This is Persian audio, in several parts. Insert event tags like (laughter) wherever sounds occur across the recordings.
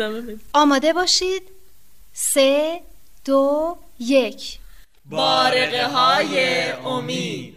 ادامه بدید آماده باشید. سه دو یک. بارقه های امید.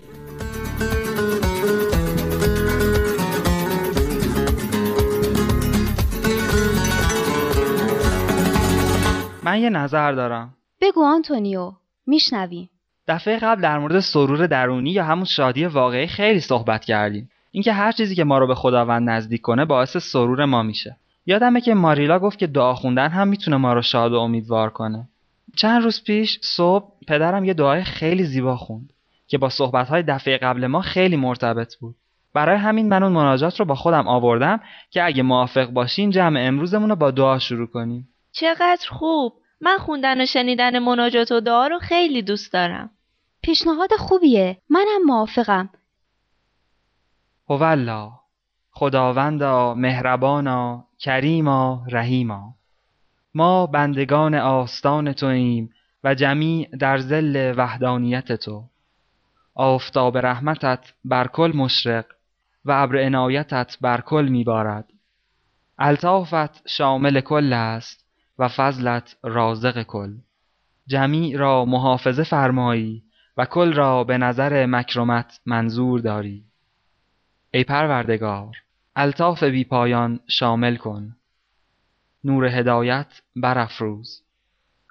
من یه نظر دارم. بگو آنتونیو میشنویم دفعه قبل در مورد سرور درونی یا همون شادی واقعی خیلی صحبت کردیم. اینکه هر چیزی که ما رو به خداوند نزدیک کنه باعث سرور ما میشه. یادمه که ماریلا گفت که دعا خوندن هم می‌تونه ما رو شاد و امیدوار کنه. چند روز پیش صبح پدرم یه دعای خیلی زیبا خوند که با صحبتهای دفعه قبل ما خیلی مرتبط بود. برای همین من اون مناجات رو با خودم آوردم که اگه موافق باشین جمع امروزمون رو با دعا شروع کنیم. چقدر خوب! من خوندن و شنیدن مناجات و دعا رو خیلی دوست دارم. پیشنهاد خوبیه. منم موافقم. هولا خداوندا مهربانا کریما رحیما. ما بندگان آستان توییم و جمیع در زل وحدانیت تو. آفتاب رحمتت بر کل مشرق و ابر عنایتت بر کل میبارد. الطافت شامل کل است و فضلت رازق کل. جمیع را محافظه فرمایی و کل را به نظر مکرمت منظور داری. ای پروردگار الطاف بی پایان شامل کن. نور هدایت برافروز.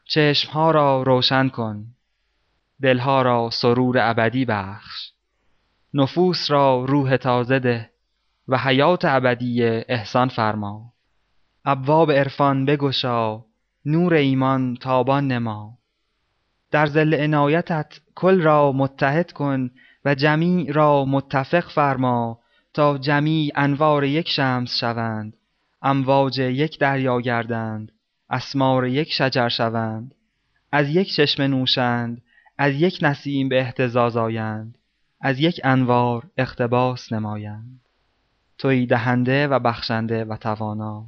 چشمها را روشن کن. دلها را سرور ابدی بخش. نفوس را روح تازه ده و حیات ابدی احسان فرما. ابواب عرفان بگشا نور ایمان تابان نما. در زل عنایتت کل را متحد کن و جمیع را متفق فرما. تا جمیع انوار یک شمس شوند امواج یک دریا گردند اسمار یک شجر شوند. از یک چشمه نوشند از یک نسیم به اهتزاز آیند از یک انوار اقتباس نمایند. توی دهنده و بخشنده و توانا.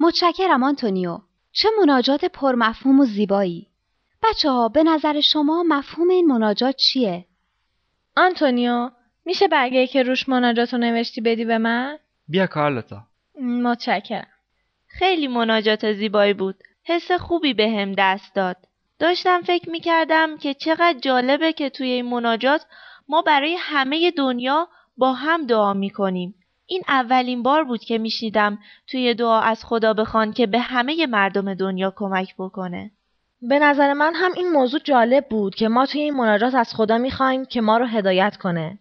متشکرم آنتونیو. چه مناجات پرمفهوم و زیبایی. بچه ها به نظر شما مفهوم این مناجات چیه؟ آنتونیو میشه برگه که روش مناجات رو نوشتی بدی به من؟ بیا کارلوتا متشکرم. خیلی مناجات زیبایی بود. حس خوبی به هم دست داد. داشتم فکر می‌کردم که چقدر جالبه که توی این مناجات ما برای همه دنیا با هم دعا می‌کنیم. این اولین بار بود که میشنیدم توی دعا از خدا بخوان که به همه مردم دنیا کمک بکنه. به نظر من هم این موضوع جالب بود که ما توی این مناجات از خدا می‌خوایم که ما رو هدایت کنه.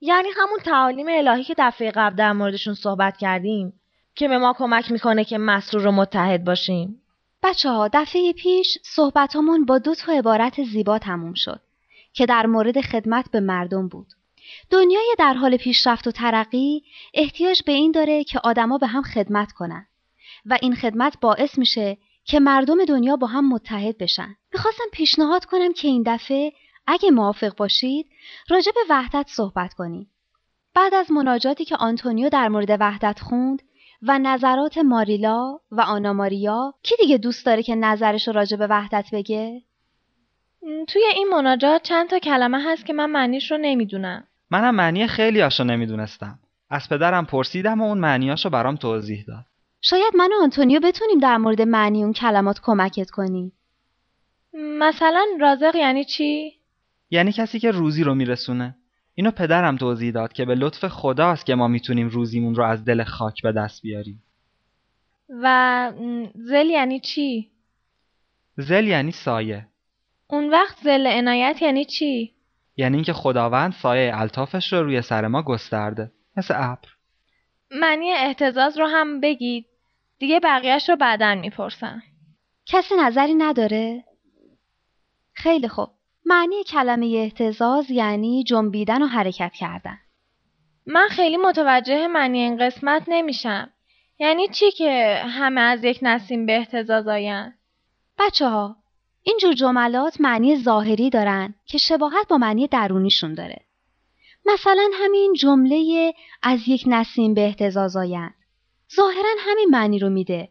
یعنی همون تعالیم الهی که دفعه قبل در موردشون صحبت کردیم که به ما کمک می‌کنه که مسرور و متحد باشیم بچه ها دفعه پیش صحبتامون با دو تا عبارت زیبا تموم شد که در مورد خدمت به مردم بود. دنیای در حال پیشرفت و ترقی احتیاج به این داره که آدما به هم خدمت کنن و این خدمت باعث میشه که مردم دنیا با هم متحد بشن. می‌خواستم پیشنهاد کنم که این دفعه اگه موافق باشید راجع به وحدت صحبت کنیم. بعد از مناجاتی که آنتونیو در مورد وحدت خوند و نظرات ماریلا و آنا ماریا کی دیگه دوست داره که نظرش رو راجع به وحدت بگه؟ توی این مناجات چند تا کلمه هست که من معنیش رو نمی‌دونم. منم معنی خیلی هاشو نمی‌دونستم. از پدرم پرسیدم و اون معنیاشو برام توضیح داد. شاید من و آنتونیو بتونیم در مورد معنی اون کلمات کمکت کنیم. مثلا رازق یعنی چی؟ یعنی کسی که روزی رو میرسونه. اینو پدرم توضیح داد که به لطف خداست که ما می‌تونیم روزیمون رو از دل خاک به دست بیاریم. و زل یعنی چی؟ زل یعنی سایه. اون وقت زل عنایت یعنی چی؟ یعنی اینکه خداوند سایه الطافش رو روی سر ما گسترده. مثل ابر. معنی احتزاز رو هم بگید. دیگه بقیهش رو بعدا می‌پرسم. کسی نظری نداره؟ خیلی خوب. معنی کلمه احتزاز یعنی جنبیدن و حرکت کردن. من خیلی متوجه معنی این قسمت نمیشم. یعنی چی که همه از یک نسیم به احتزاز آین؟ بچه ها اینجور جملات معنی ظاهری دارن که شباهت با معنی درونیشون داره. مثلا همین جمله از یک نسیم به احتزاز آیند. ظاهرا همین معنی رو میده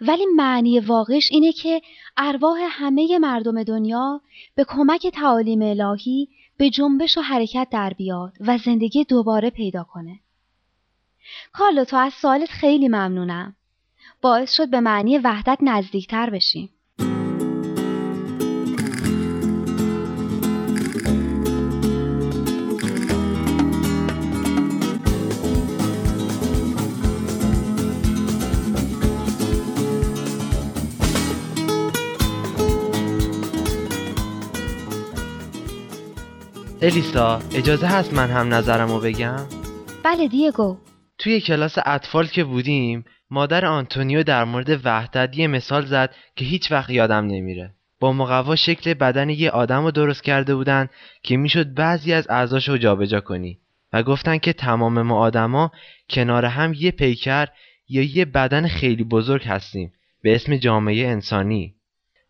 ولی معنی واقعش اینه که ارواح همه مردم دنیا به کمک تعالیم الهی به جنبش و حرکت در بیاد و زندگی دوباره پیدا کنه. کارلو تو از سوالت خیلی ممنونم. باعث شد به معنی وحدت نزدیکتر بشیم. الیسا اجازه هست من هم نظرم رو بگم؟ بله دیگو. توی کلاس اطفال که بودیم مادر آنتونیو در مورد وحدت یه مثال زد که هیچ وقت یادم نمیره. با مقوا شکل بدن یه آدم رو درست کرده بودن که می‌شد بعضی از اعضاش رو جابجا کنی و گفتن که تمام ما آدما کنار هم یه پیکر یا یه بدن خیلی بزرگ هستیم به اسم جامعه انسانی.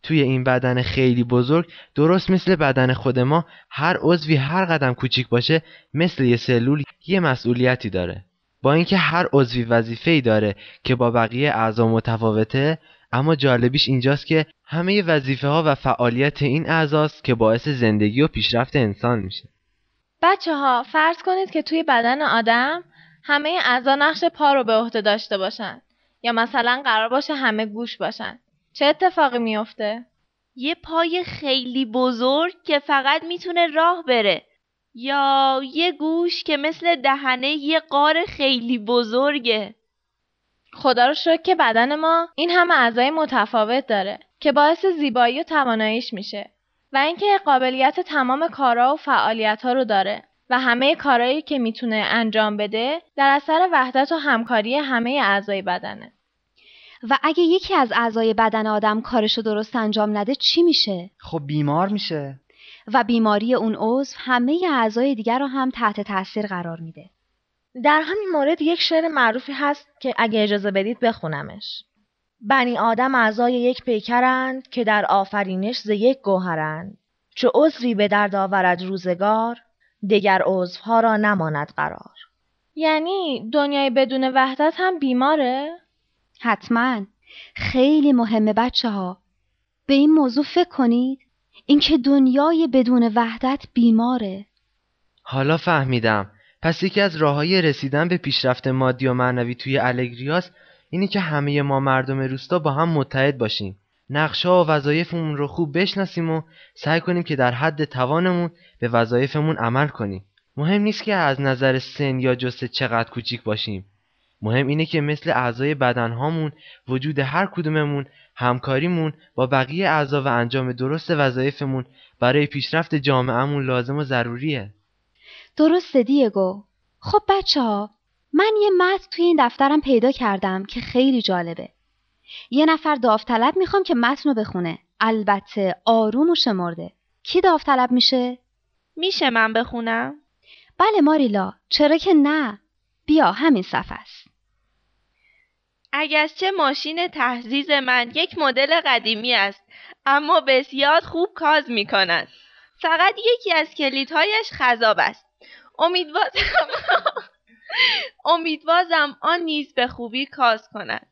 توی این بدن خیلی بزرگ درست مثل بدن خود ما هر عضوی هر قدم کوچیک باشه مثل یه سلول یه مسئولیتی داره. با اینکه هر عضوی وظیفه‌ای داره که با بقیه اعضا متفاوته اما جالبیش اینجاست که همه وظیفه ها و فعالیت این اعضاست که باعث زندگی و پیشرفت انسان میشه. بچه ها فرض کنید که توی بدن آدم همه اعضا نقش پا رو به عهده داشته باشن یا مثلا قرار باشه همه گوش باشن. چه اتفاقی میافته؟ یه پای خیلی بزرگ که فقط می‌تونه راه بره. یا یه گوش که مثل دهنه یه قار خیلی بزرگه. خدا رو شکر که بدن ما این همه اعضای متفاوت داره که باعث زیبایی و تواناییش میشه و اینکه قابلیت تمام کارا و فعالیت ها رو داره و همه کارهایی که می‌تونه انجام بده در اثر وحدت و همکاری همه اعضای بدنه. و اگه یکی از اعضای بدن آدم کارشو درست انجام نده چی میشه؟ خب بیمار میشه و بیماری اون عضو همه اعضای دیگر رو هم تحت تاثیر قرار میده. در همین مورد یک شعر معروفی هست که اگه اجازه بدید بخونمش. بنی آدم اعضای یک پیکرند که در آفرینش ز یک گوهرند. چو عضوی به درد آورد روزگار دگر عضوها را نماند قرار. یعنی دنیای بدون وحدت هم بیماره؟ حتما. خیلی مهمه بچه ها به این موضوع فکر کنید. اینکه دنیای بدون وحدت بیماره. حالا فهمیدم. پس یکی از راههای رسیدن به پیشرفت مادی و معنوی توی الگریاس اینه که همه ما مردم روستا با هم متحد باشیم. نقشه و وظایفمون رو خوب بشناسیم و سعی کنیم که در حد توانمون به وظایفمون عمل کنیم. مهم نیست که از نظر سن یا جسه چقدر کوچیک باشیم. مهم اینه که مثل اعضای بدنهامون وجود هر کدوممون همکاریمون با بقیه اعضا و انجام درست وظایفمون برای پیشرفت جامعهمون لازم و ضروریه. درسته دیگو. خب بچه ها من یه متن توی این دفترم پیدا کردم که خیلی جالبه. یه نفر داوطلب می‌خوام که متن رو بخونه. البته آروم و شمرده کی داوطلب میشه؟ میشه من بخونم؟ بله ماریلا. چرا که نه. بیا همین صفحه است. اگرچه ماشین تحزیز من یک مدل قدیمی است اما بسیار خوب کاز می کند. فقط یکی از کلیدهایش خذاب است. امیدوارم (laughs) امیدوارم آن نیز به خوبی کاز کند.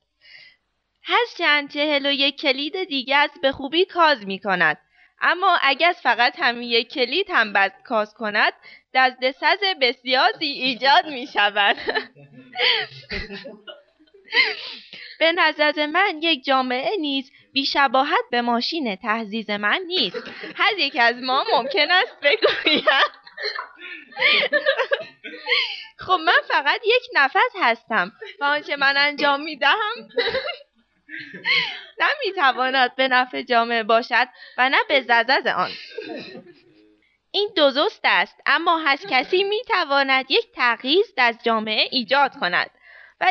هرچند چهل و یک کلید دیگر به خوبی کاز می کند اما اگر فقط همین یک کلید هم بد کاز کند دستسز بسیاری ایجاد می شود (laughs) به نظر من یک جامعه نیز بیشباهت به ماشین تهزیز من نیست. هر یک از ما ممکن است بگوید خب من فقط یک نفس هستم. و آنچه من انجام می دهم نمی‌تواند به نفع جامعه باشد و نه به ززز آن. این درست است اما هر کسی می‌تواند یک تغییر در جامعه ایجاد کند.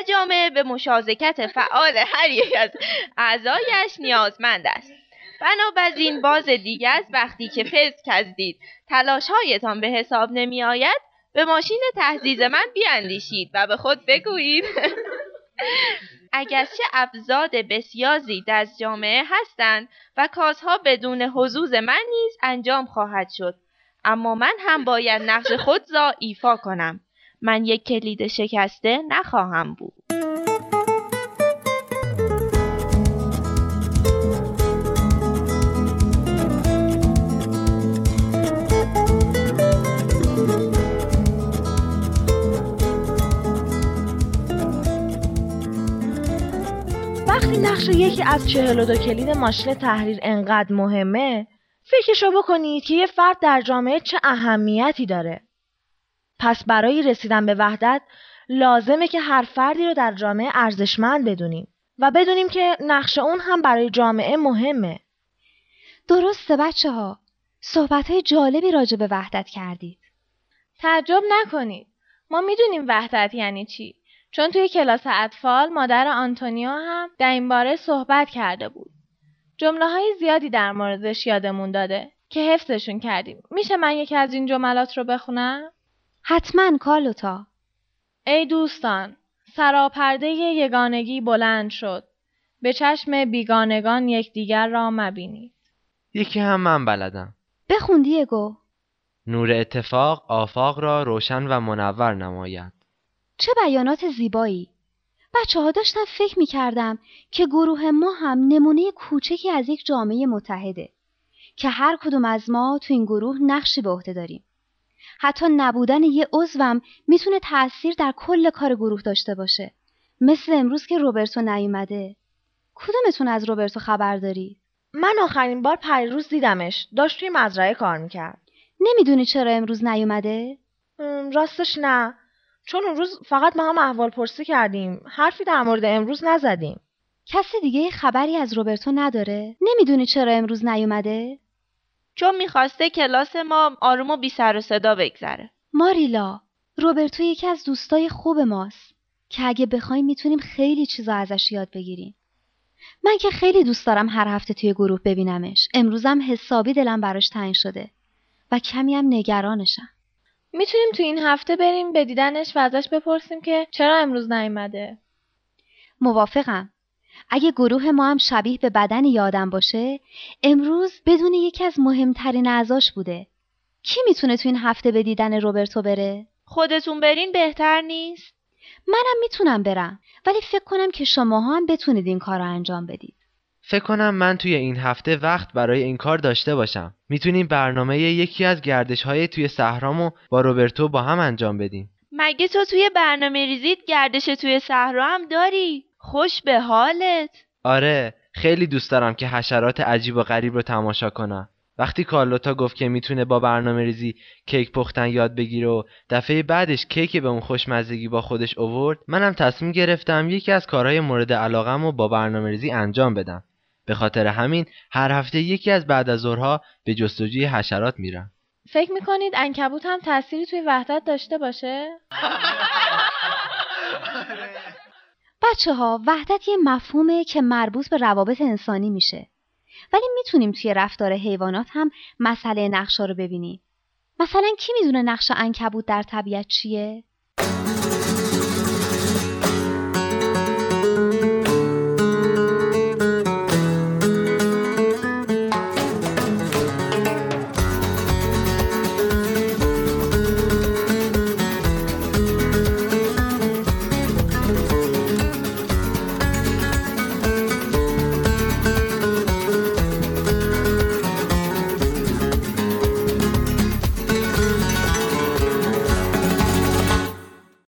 جامعه به مشارکت فعال هر یک از اعضایش نیازمند است. بنابراین باز دیگر وقتی که فز کردید تلاشهایتان به حساب نمی آید به ماشین تهدید من بیاندیشید و به خود بگویید. (laughs) اگرچه ابزاد بسیازی در جامعه هستند و کارها بدون حضوز من نیز انجام خواهد شد. اما من هم باید نقش خود را ایفا کنم. من یک کلید شکسته نخواهم بود. وقتی نقش یکی از چهل و دو کلید ماشین تحریر انقدر مهمه فکرشو بکنید که یه فرد در جامعه چه اهمیتی داره. پس برای رسیدن به وحدت لازمه که هر فردی رو در جامعه ارزشمند بدونیم و بدونیم که نقش اون هم برای جامعه مهمه. درسته بچه ها صحبت های جالبی راجع به وحدت کردید. تعجب نکنید. ما می‌دونیم وحدت یعنی چی. چون توی کلاس اطفال مادر آنتونیو هم در این باره صحبت کرده بود. جمله های زیادی در موردش یادمون داده که حفظشون کردیم. میشه من یکی از این جملات رو بخونم؟ حتما کالوتا. ای دوستان سراپرده یگانگی بلند شد. به چشم بیگانگان یکدیگر را مبینید. یکی هم من بلدم. بخون دیگو نور اتفاق آفاق را روشن و منور نماید. چه بیانات زیبایی. بچه ها داشتم فکر می کردم که گروه ما هم نمونه کوچکی از یک جامعه متحده که هر کدوم از ما تو این گروه نقشی به عهده داریم. حتی نبودن یه عضوم می‌تونه تأثیر در کل کار گروه داشته باشه مثل امروز که روبرتو نیومده کدومتون از روبرتو خبر داری؟ من آخرین بار پریروز دیدمش داشت توی مزرعه کار می‌کرد نمی‌دونی چرا امروز نیومده؟ راستش نه چون اون روز فقط ما هم احوال پرسی کردیم حرفی در مورد امروز نزدیم کسی دیگه خبری از روبرتو نداره؟ نمی‌دونی چرا امروز نیومده؟ چون می‌خواسته کلاس ما آروم و بی سر و صدا بگذره. ماریلا روبرتو یکی از دوستای خوب ماست که اگه بخوایم می‌تونیم خیلی چیزا ازش یاد بگیریم. من که خیلی دوست دارم هر هفته توی گروه ببینمش. امروزم حسابی دلم براش تنگ شده و کمی هم نگرانشم. می‌تونیم تو این هفته بریم به دیدنش و ازش بپرسیم که چرا امروز نیومده. موافقم. اگه گروه ما هم شبیه به بدن یادم باشه امروز بدون یکی از مهمترین اعضاش بوده. کی می‌تونه تو این هفته به دیدن روبرتو بره؟ خودتون برین بهتر نیست. منم می‌تونم برم ولی فکر کنم که شماها هم بتونید این کار رو انجام بدید. فکر کنم من توی این هفته وقت برای این کار داشته باشم. می‌تونیم برنامه یکی از گردش های توی صحرامو با روبرتو با هم انجام بدیم. مگه تو توی برنامه ریزیت گردش توی صحرا هم داری؟ خوش به حالت. آره خیلی دوست دارم که حشرات عجیب و غریب رو تماشا کنم. وقتی کارلوتا گفت که می‌تونه با برنامه ریزی کیک پختن یاد بگیره و دفعه بعدش کیک به اون خوشمزگی با خودش اوورد منم تصمیم گرفتم یکی از کارهای مورد علاقم رو با برنامه ریزی انجام بدم. به خاطر همین هر هفته یکی از بعد از ظهرها به جستجوی حشرات میرم. فکر می‌کنید انکبوت هم تأثیری توی وحدت داشته باشه؟ (laughs) بچه ها وحدت یه مفهومه که مربوط به روابط انسانی میشه ولی می‌تونیم توی رفتار حیوانات هم مسئله نقشا رو ببینیم مثلا کی می‌دونه نقش انکبوت در طبیعت چیه؟